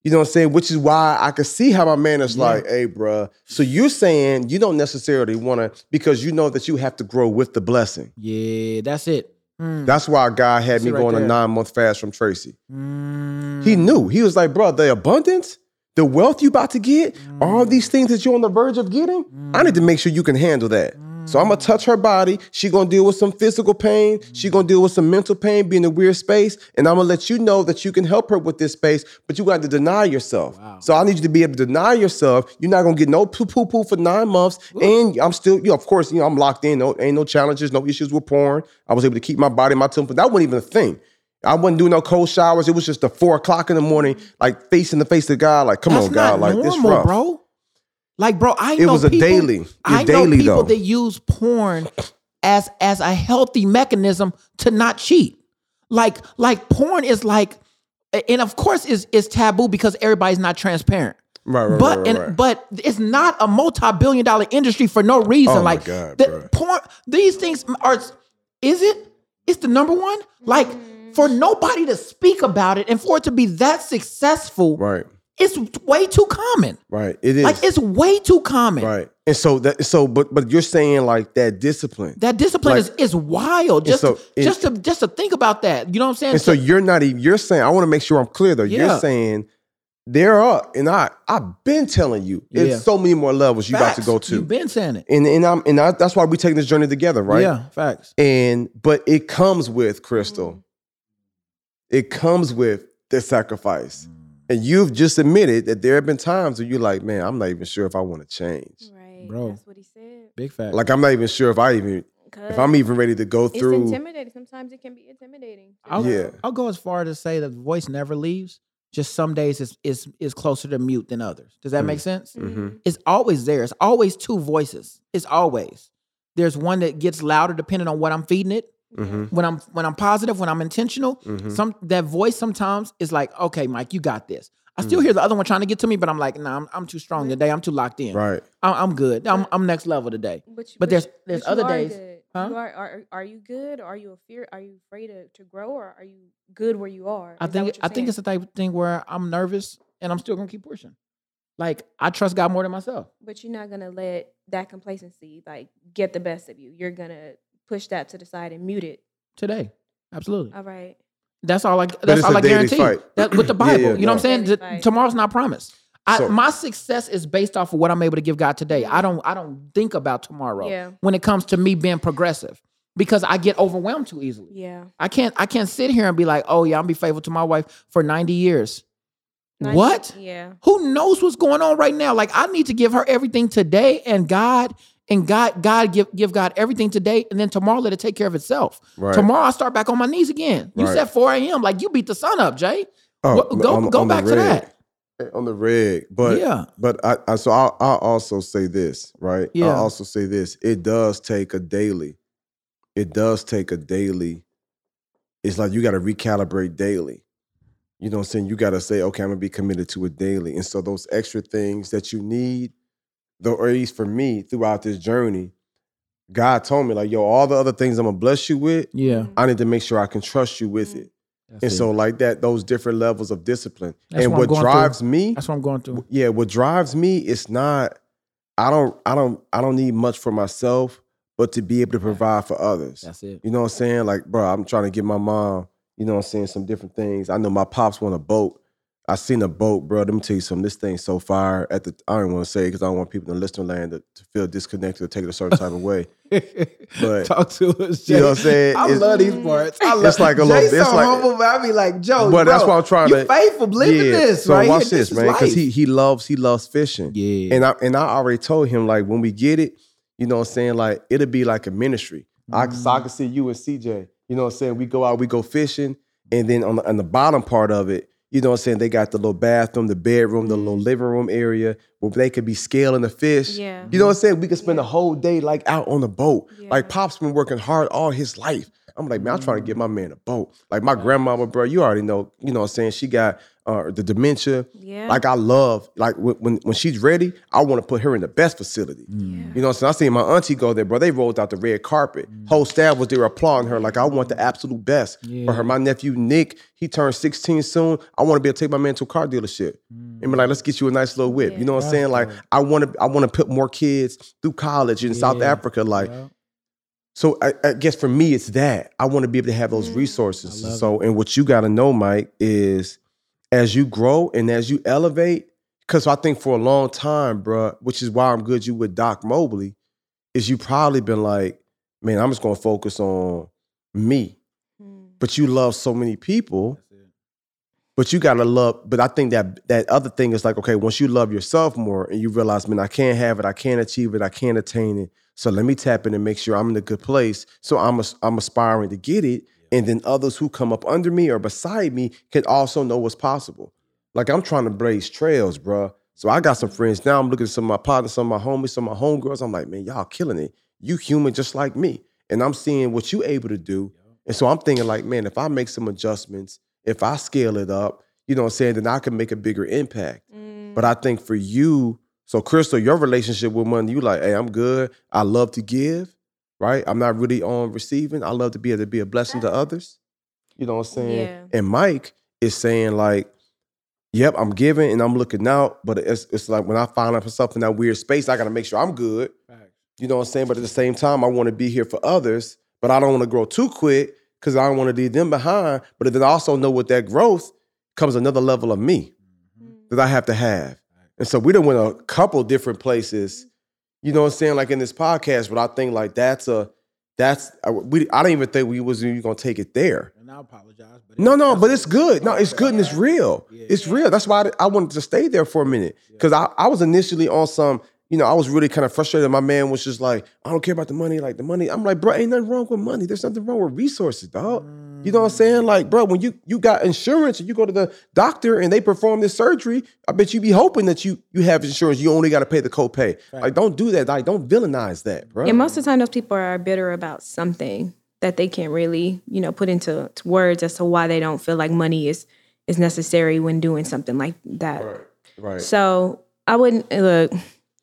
You know what I'm saying? Which is why I could see how my man is Yeah. like, hey, bruh. So you're saying you don't necessarily want to, because you know that you have to grow with the blessing. Yeah, that's it. Mm, That's why God had That's me it right going a nine month fast from Tracy. mm, He knew. He was like, bro, the abundance, the wealth you about to get, Mm. all these things that you're on the verge of getting, I need to make sure you can handle that. So I'm gonna touch her body. She gonna deal with some physical pain. She gonna deal with some mental pain, be in a weird space, and I'm gonna let you know that you can help her with this space, but you got to deny yourself. Wow. So I need you to be able to deny yourself. You're not gonna get no poo poo poo for nine months, and I'm still, you know, of course, you know, I'm locked in. No, ain't no challenges, no issues with porn. I was able to keep my body, my temple. That wasn't even a thing. I wasn't doing no cold showers. It was just the four o'clock in the morning, like facing the face of God. Like, come that's on, God, like normal, this rough. bro. Like, bro, I It was a people, daily. I daily, know people though. that use porn as as a healthy mechanism to not cheat. Like, like porn is like, and of course is is taboo because everybody's not transparent. Right, right, but right, and right. but it's not a multi-billion dollar industry for no reason. Oh like God, the bro. porn, these things are. Is it? It's the number one. Like for nobody to speak about it and for it to be that successful, right, it's way too common. right. It is Like it's way too common. right. And so that, so, but, but you're saying like that discipline. That discipline Like- is is wild. Just so to, just to just to think about that. You know what I'm saying? And so you're not even. You're saying. I want to make sure I'm clear though. Yeah. You're saying there are, and I, I've been telling you, Yeah. it's so many more levels you about to go to. You've been saying it. and and I'm and I, that's why we're taking this journey together, right? Yeah, facts. And but it comes with Crystal. Mm. It comes with the sacrifice. And you've just admitted that there have been times where you're like, man, I'm not even sure if I want to change. Right. Bro. That's what he said. Big fact. Like I'm not even sure if I even if I'm even ready to go through. it's through. intimidating. Sometimes it can be intimidating. I'll. Yeah. I'll go as far as to say that the voice never leaves. Just some days is is is closer to mute than others. Does that Mm. make sense? Mhm. It's always there. It's always two voices. It's always. There's one that gets louder depending on what I'm feeding it. Mhm. When I'm when I'm positive, when I'm intentional, Mhm. some that voice sometimes is like, okay, Mike, you got this. I still Mm. hear the other one trying to get to me, but I'm like, nah, I'm, I'm too strong today. I'm too locked in. Right. I'm, I'm good. I'm, I'm next level today. But, you- But there's- there's but you other are days- Good. Huh? You are, are are you good? Or are you a fear? Are you afraid to, to grow, or are you good where you are? I Is that think what you're I think it's the type of thing where I'm nervous and I'm still gonna keep pushing. Like I trust God more than myself. But you're not gonna let that complacency like get the best of you. You're gonna push that to the side and mute it. Today. Absolutely. All right. That's all I that's all a I daily guarantee. fight. That with the Bible. yeah, you know what I'm saying? Daily fight. tomorrow's not promised. I, So- my success is based off of what I'm able to give God today. Mm-hmm. I don't I don't think about tomorrow Yeah. when it comes to me being progressive because I get overwhelmed too easily. Yeah. I can't I can't sit here and be like, "Oh yeah, I'm be faithful to my wife for 90 years." Nice. What? Yeah. Who knows what's going on right now? Like I need to give her everything today and God and God God give give God everything today and then tomorrow let it take care of itself. Right. Tomorrow I start back on my knees again. You Right. said 4 a.m. Like you beat the sun up, Jay. Oh, What- go on- go on back to that. Eh, on the rig. But Yeah. but I, I so I'll, I'll also say this, right? Yeah. I'll also say this. It does take a daily. It does take a daily. It's like you got to recalibrate daily. You know what I'm saying? You got to say, okay, I'm gonna be committed to it daily. And so those extra things that you need, though, or at least for me throughout this journey, God told me like, yo, all the other things I'm gonna bless you with, Yeah. Mm-hmm. I need to make sure I can trust you with mm-hmm. it. That's And it. so like that, those different levels of discipline. That's and what what drives through. me, that's what I'm going through. yeah, what drives me is not I don't I don't I don't need much for myself, but to be able to provide for others. That's it. You know what I'm saying? Like, bro, I'm trying to give my mom, you know what I'm saying, some different things. I know my pops want a boat. I seen a boat, bro. Let me tell you something. This thing's so fire. At the I don't want to say because I don't want people in listener land to, to feel disconnected or take it a certain type of way. But- talk to us, Jay. You know what I'm saying? I It's- love these parts. I love, It's like a little- so it's like- humble, but I be like, Joe. But that's bro, why I'm trying you to- faithful, live in this, so right? watch here. this, man, because he he loves he loves fishing. yeah, And I and I already told him like when we get it, you know what I'm saying, like it'll be like a ministry. I, so I mm-hmm. can see you and CJ. You know what I'm saying? We go out, we go fishing, and then on the, on the bottom part of it, you know what I'm saying? They got the little bathroom, the bedroom, the little mm-hmm. living room area where they could be scaling the fish. Yeah. You know what I'm saying? We could spend the whole day like out on the boat. Yeah. Like Pop's been working hard all his life. I'm like, man, I'm trying to get mm-hmm. my man a boat. Like my grandmama, bro, you already know, you know what I'm saying? She got uh, the dementia. Yeah. Like I love, like when when, she's ready, I want to put her in the best facility. Yeah. You know what I'm saying? I seen my auntie go there, bro. They rolled out the red carpet. Whole staff was there applauding her. Like, I want the absolute best for her. My nephew Nick, he turned 16 soon. I want to be able to take my man to a car dealership. And be like, let's get you a nice little whip. You know what I'm saying? Like, I want to I want to put more kids through college in South Africa. Like, Yeah. so I, I guess for me, it's that. I want to be able to have those resources. So, and what you got to know, Mike, is as you grow and as you elevate, because I think for a long time, bro, which is why I'm good you with Doc Mobley, is you probably been like, man, I'm just gonna focus on me. Mm. But you love so many people, but you gotta love. But I think that that other thing is like, okay, once you love yourself more and you realize, man, I can't have it, I can't achieve it, I can't attain it. So let me tap in and make sure I'm in a good place. So I'm as- I'm aspiring to get it, and then others who come up under me or beside me can also know what's possible. Like I'm trying to blaze trails, bruh. So I got some friends now. I'm looking at some of my partners, some of my homies, some of my homegirls. I'm like, man, y'all killing it. You human just like me. And I'm seeing what you able to do. And so I'm thinking, like, man, if I make some adjustments, if I scale it up, you know what I'm saying, then I can make a bigger impact. Mm. But I think for you, so Crystal, your relationship with money, you like, hey, I'm good. I love to give, right? I'm not really on receiving. I love to be able to be a blessing to others. You know what I'm saying? Yeah. And Mike is saying like, yep, I'm giving and I'm looking out, but it's it's like when I find myself in that weird space, I gotta make sure I'm good. You know what I'm saying? But at the same time, I want to be here for others, but I don't want to grow too quick because I don't want to leave them behind. But then I also know with that growth comes another level of me mm-hmm. that I have to have. And so we done went a couple different places, you know what I'm saying, like in this podcast, but I think like that's a that's I- we I didn't even think we was even gonna take it there. And I apologize, but No, no, but it's good. No, it's good and it's real. It's real. That's why I, I wanted to stay there for a minute because I, I was initially on some, you know, I was really kind of frustrated. My man was just like, I don't care about the money. Like the money, I'm like, bro, ain't nothing wrong with money. There's nothing wrong with resources, dog. You know what I'm saying? Like, bro, when you you got insurance and you go to the doctor and they perform this surgery, I bet you be hoping that you you have insurance. You only got to pay the copay. Like, don't do that. Like, don't villainize that, bro. And most of the time, those people are bitter about something that they can't really, you know, put into words as to why they don't feel like money is is necessary when doing something like that. Right. Right. So I wouldn't look.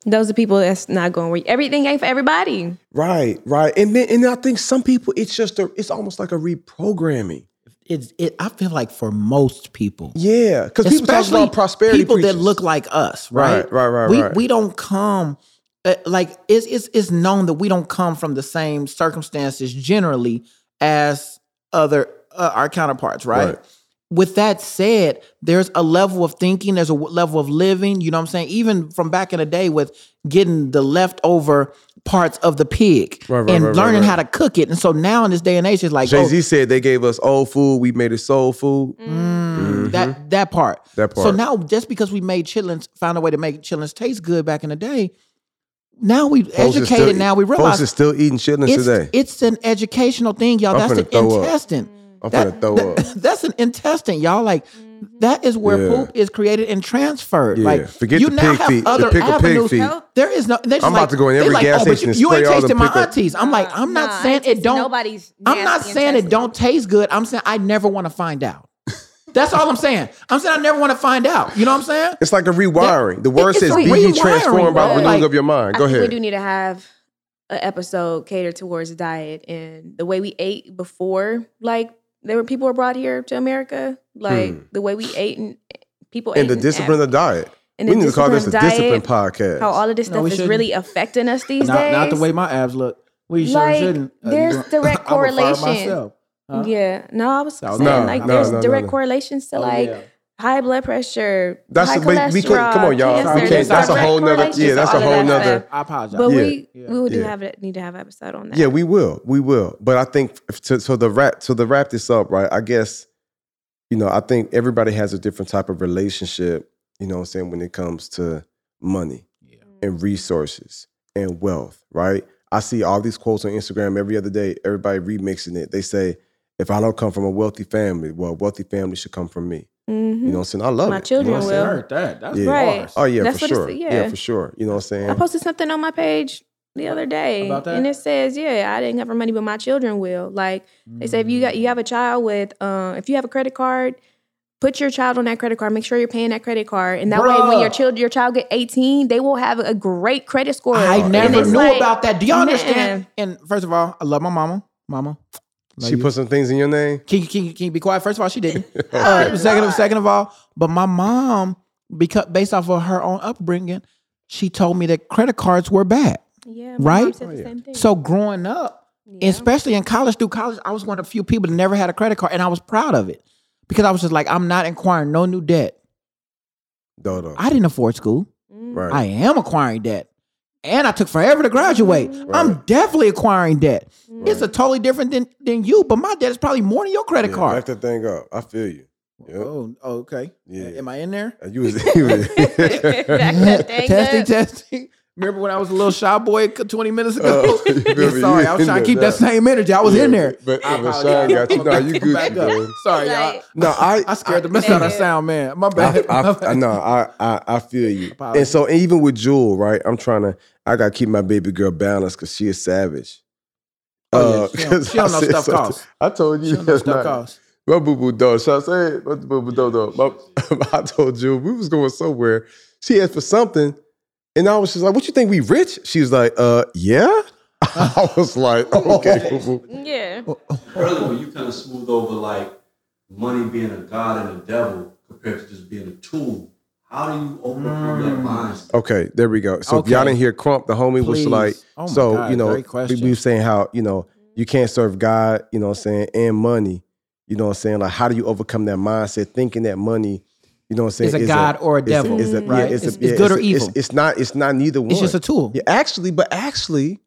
Those are people that's not going. to re- Everything ain't for everybody. Right, right. And then and I think some people it's just a it's almost like a reprogramming. it's it. I feel like for most people, Yeah. Because people talk especially about prosperity. people that look like us, right? Right, right, right, We right. we don't come uh, like it's it's it's known that we don't come from the same circumstances generally as other uh, our counterparts, right? Right. With that said, there's a level of thinking, there's a level of living, you know what I'm saying? Even from back in the day with getting the leftover parts of the pig Right, right, and right, right, learning right. how to cook it. And so now in this day and age, it's like, Jay oh, Z said they gave us old food, we made it soul food. Mm, that that part. That part. So now, just because we made chitlins, found a way to make chitlins taste good back in the day, now we Folks educated. still- now we Folks realize is still eating chitlins it's today. it's an educational thing, y'all. I'm That's finna an throw up. Intestine. I'm That- finna throw that- up. that's an intestine, y'all. Like mm-hmm. that is where Yeah. poop is created and transferred. Yeah. Like Forget you the now pig have feet, the other pickle pig avenues. feet. There is no. They just I'm about like- to go in every like, gas oh, station you, and you spray ain't all the tasting my pickle- aunties. I'm like, I'm not Nah, I saying it don't. Nobody's. I'm not nasty saying it don't taste good. I'm saying I never want to find out. That's all I'm saying. I'm saying I never want to find out. You know what I'm saying? It's like a rewiring. The word it's says a be ye rewiring, transformed by renewing Like, of your mind. I Go think ahead. we do need to have an episode catered towards diet and the way we ate before. Like there were people were brought here to America. Like Hmm. the way we ate and people and ate the in discipline Af- of diet. and We need to call this a disciplined discipline podcast. How all of this No, stuff is shouldn't. really affecting us these Not, days. not the way my abs look. We sure Like, shouldn't. there's you direct correlation. Huh? Yeah, no, I was No, saying no, like no, there's no, no, direct no. correlations to Oh, like yeah. High blood pressure, That's high a- cholesterol. we can't- come on, y'all. cancer. We can't- that's a whole nother- yeah, that's a whole that nother- I apologize. But Yeah. we Yeah. we will do Yeah. have need to have an episode on that. Yeah, we will. We will. But I think f- to, so the wrap so to wrap this up, right? I guess, you know, I think everybody has a different type of relationship, you know what I'm saying, when it comes to money Yeah. and resources and wealth, right? I see all these quotes on Instagram every other day. Everybody remixing it. They say, "If I don't come from a wealthy family, well, a wealthy family should come from me." Mhm. You know what I'm saying? I love My it. children you know what I will. heard that. That's Yeah. Right. Oh yeah, That's for sure. yeah. yeah, for sure. You know what I'm saying? I posted something on my page the other day, About that? and it says, "Yeah, I didn't have money, but my children will." Like they say, if you got you have a child with, uh, if you have a credit card, put your child on that credit card. Make sure you're paying that credit card, and that way, when your child your child get 18, they will have a great credit score. I And never knew like, about that. Do y'all understand? And first of all, I love my mama. Mama. Love she you. put some things in your name. Can you, can, you, can you be quiet? First of all, she didn't. Uh, second, of, second of all, but my mom, because based off of her own upbringing, she told me that credit cards were bad. Yeah, my mom Right? said Oh, the yeah. same thing. So growing up, Yeah. especially in college, through college, I was one of the few people that never had a credit card, and I was proud of it because I was just like, I'm not acquiring no new debt. Dodo. I didn't afford school. Mm. right. I am acquiring debt. And I took forever to graduate. Mm-hmm. I'm definitely acquiring debt. Mm-hmm. It's a totally different than, than you, but my debt is probably more than your credit yeah, card. Back that thing up. I feel you. Yep. Oh, oh, okay. Yeah. Am I in there? Uh, you was, you was Back that thing testing, up. testing. Remember when I was a little shy boy 20 minutes ago? Oh, you feel Yeah, sorry, I was trying to there keep that now. same energy. I was in there. But, I but Sean got you. No, you good, Back up. man. Sorry, y'all. No, I I scared the mess out of sound, man. My bad. I, My I, no, I, I, I feel you. Apologies. And so even with Jewel, right? I'm trying to. I gotta keep my baby girl balanced because she is savage. Oh, yeah, uh, she don't- 'cause she don't I know said stuff something- costs. I told you She don't know stuff night. costs. My boo boo dog. Should I say it? What the boo boo dog? dog? My- I told Jewel we was going somewhere. She asked for something, and I was just like, "What you think? We rich?" She was like, "Uh, yeah." I was like, "Okay, boo boo." yeah. earlier when you kind of smooth over like money being a god and a devil compared to just being a tool. How do you overcome that mindset? Okay, there we go. So if y'all didn't hear Crump, the homie was like, Oh so God, you know, great we, question. we was saying how you know you can't serve God, you know what I'm saying, and money. You know what I'm saying? Like, how do you overcome that mindset, thinking that money, you know what I'm saying, Is a is God or a devil, is a, right? Yeah, It's- a- it's yeah, good or evil. It's, it's not. It's not neither one. It's just a tool. Yeah, actually, but actually,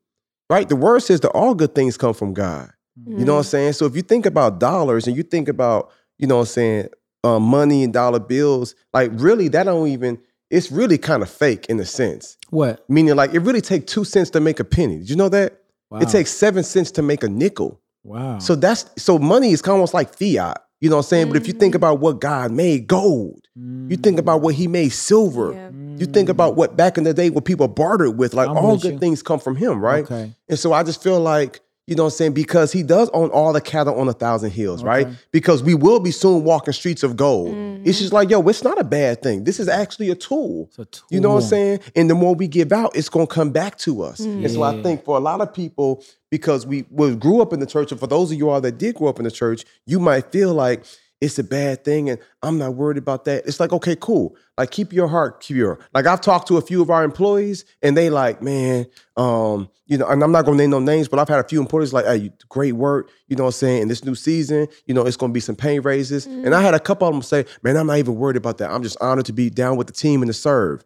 right? The word says that all good things come from God. You know what I'm saying? So if you think about dollars and you think about, you know what I'm saying, uh, money and dollar bills, like really, that don't even. It's really kind of fake in a sense. What? Meaning, like, it really takes two cents to make a penny. Did you know that? Wow. It takes seven cents to make a nickel. wow. So that's so money is kind of almost like fiat. You know what I'm saying? But if you think mm. about what God made gold, you think about what mm. He made silver. Yeah. You think about what back in the day what people bartered with. Like I'm all good you. things come from Him, right? Okay. And so I just feel like, you know what I'm saying? Because he does own all the cattle on a thousand hills, right? Because we will be soon walking streets of gold. Mm-hmm. It's just like, yo, it's not a bad thing. This is actually a tool. It's a You know what I'm saying? And the more we give out, it's gonna come back to us. Mm-hmm. And so I think for a lot of people, because we, we grew up in the church, and for those of you all that did grow up in the church, you might feel like it's a bad thing and I'm not worried about that. It's like, okay, cool. Like keep your heart pure. Like I've talked to a few of our employees and they like, man, um, you know, and I'm not gonna name no names, but I've had a few employees like, hey, great work, you know what I'm saying? In this new season, you know, it's gonna be some pay raises. And I had a couple of them say, man, I'm not even worried about that. I'm just honored to be down with the team and to serve.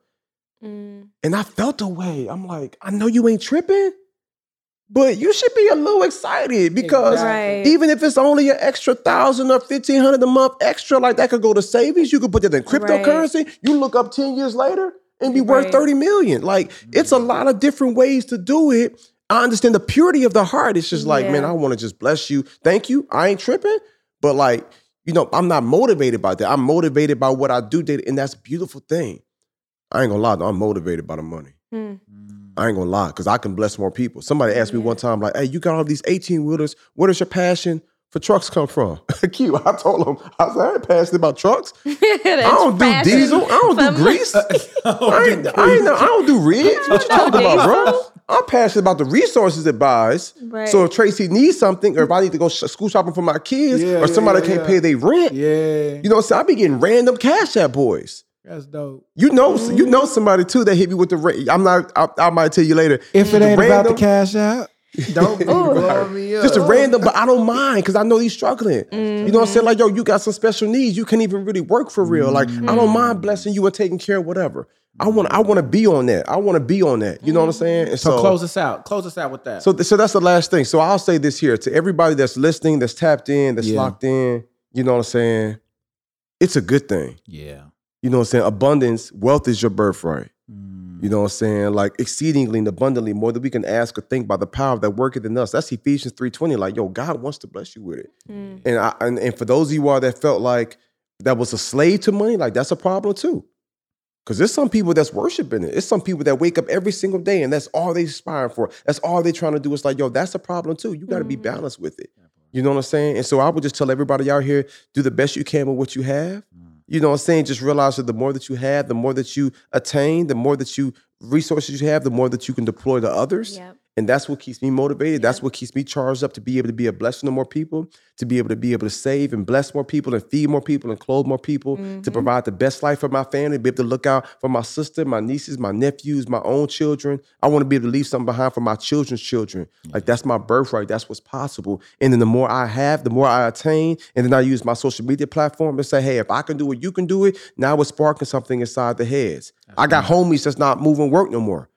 Mm. And I felt a way. I'm like, I know you ain't tripping, but you should be a little excited because Right. even if it's only an extra thousand or fifteen hundred a month extra, like that could go to savings. You could put that in cryptocurrency. You look up 10 years later and be worth Right. 30 million. Like it's a lot of different ways to do it. I understand the purity of the heart. It's just like, Yeah. man, I want to just bless you. Thank you. I ain't tripping. But like, you know, I'm not motivated by that. I'm motivated by what I do, day- and that's a beautiful thing. I ain't gonna lie, though, I'm motivated by the money. Mm. I ain't gonna lie, because I can bless more people. Somebody asked me one time, like, hey, you got all these 18 wheelers. Where does your passion for trucks come from? Q, I told him, I said, I ain't passionate about trucks. I don't do diesel. I don't do grease. I ain't, I, ain't, I don't do rigs. What you talking about, bro? I'm passionate about the resources it buys. Right. So if Tracy needs something, or if I need to go sh- school shopping for my kids, Yeah, or somebody yeah, can't yeah. pay their rent, Yeah. you know what I'm saying? I be getting random cash at boys. That's dope. You know, you mm. know somebody too that hit me with the. I'm not. I, I might tell you later. If it ain't about the cash out, don't blowing me up. Just a random, but I don't mind because I know he's struggling. You know what I'm saying? Like, yo, you got some special needs. You can't even really work for real. Like, I don't mind mm. blessing you and taking care of whatever. I want. I want to be on that. I want to be on that. You know what I'm saying? And So, close us out. Close us out with that. So, so that's the last thing. So I'll say this here to everybody that's listening, that's tapped in, that's Yeah. locked in. You know what I'm saying? It's a good thing. yeah. You know what I'm saying? Abundance, wealth is your birthright. Mm. You know what I'm saying? Like exceedingly and abundantly more than we can ask or think by the power that worketh in us. That's Ephesians 3:20. Like, yo, God wants to bless you with it. Mm. And I and, and for those of you all that felt like that was a slave to money, like that's a problem too. Because there's some people that's worshiping it. It's some people that wake up every single day and that's all they aspiring for. That's all they're trying to do. It's like, yo, that's a problem too. You got to be Mhm. balanced with it. You know what I'm saying? And so I would just tell everybody out here, do the best you can with what you have. You know what I'm saying? Just realize that the more that you have, the more that you attain, the more that you resources you have, the more that you can deploy to others. Yep. And that's what keeps me motivated. That's what keeps me charged up to be able to be a blessing to more people, to be able to be able to save and bless more people and feed more people and clothe more people, to mm-hmm. provide the best life for my family, be able to look out for my sister, my nieces, my nephews, my own children. I want to be able to leave something behind for my children's children. Like that's my birthright. That's what's possible. And then the more I have, the more I attain. And then I use my social media platform to say, hey, if I can do it, you can do it. Now it's sparking something inside the heads. I got homies that's not moving work no more.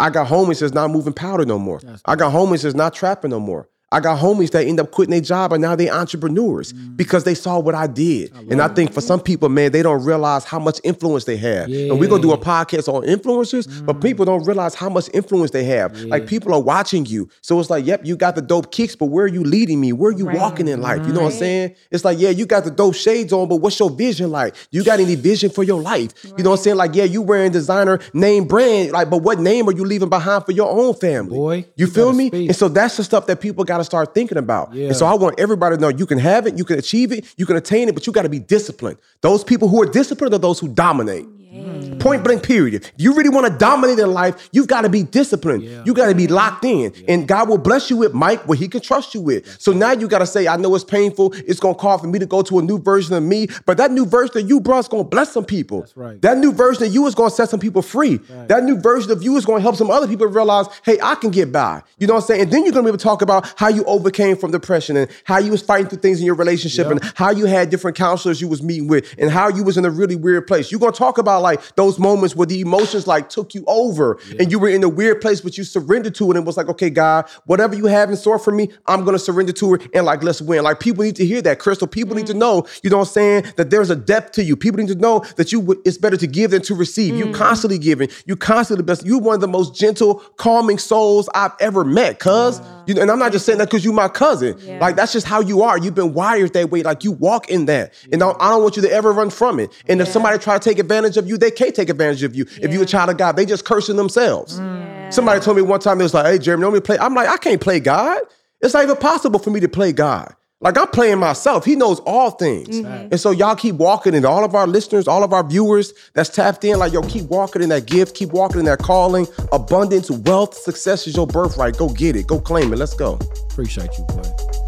I got homies that's not moving powder no more. I got homies that's not trapping no more. I got homies that end up quitting their job and now they entrepreneurs mm. because they saw what I did. and I think for some people, man, they don't realize how much influence they have. And we're gonna do a podcast on influencers, but mm. people don't realize how much influence they have. Like people are watching you. So it's like, yep, you got the dope kicks, but where are you leading me? Where are you Right. walking in life? You know what I'm saying? It's like, yeah, you got the dope shades on, but what's your vision like? You got any vision for your life? You know what I'm saying? Like, yeah, you wearing designer name brand, like, but what name are you leaving behind for your own family? Boy, you you feel me? speak. And so that's the stuff that people got to start thinking about. Yeah. And so I want everybody to know you can have it, you can achieve it, you can attain it, but you got to be disciplined. Those people who are disciplined are those who dominate. Point blank, period. If you really want to dominate in life, you've got to be disciplined. You got to be locked in. And God will bless you with Mike what he can trust you with. So now you got to say, I know it's painful. It's going to call for me to go to a new version of me. But that new version of you, bro, is going to bless some people. That's right. That new version of you is going to set some people free. That new version of you is going to help some other people realize, hey, I can get by. You know what I'm saying? And then you're going to be able to talk about how you overcame from depression and how you was fighting through things in your relationship and how you had different counselors you was meeting with and how you was in a really weird place. You're going to talk about like those moments where the emotions like took you over and you were in a weird place, but you surrendered to it and was like, okay, God, whatever you have in store for me, I'm going to surrender to it and like, let's win. Like people need to hear that, Crystal. People need to mm. know, you know what I'm saying, that there's a depth to you. People need to know that you would- it's better to give than to receive. You mm. constantly giving. You constantly best. You're one of the most gentle, calming souls I've ever met, cuz. You know, and I'm not just saying that because you're my cousin. Yeah. Like that's just how you are. You've been wired that way. Like you walk in that. And I, I don't want you to ever run from it. And if somebody try to take advantage of you, they can't take advantage of you. If you're a child of God, they just cursing themselves. Mm. Yeah. Somebody told me one time, it was like, hey, Jeremy, don't me play. I'm like, I can't play God. It's not even possible for me to play God. Like I'm playing myself. He knows all things. Mm-hmm. And so y'all keep walking and all of our listeners, all of our viewers that's tapped in, like, yo, keep walking in that gift, keep walking in that calling. Abundance, wealth, success is your birthright. Go get it. Go claim it. Let's go. Appreciate you, boy.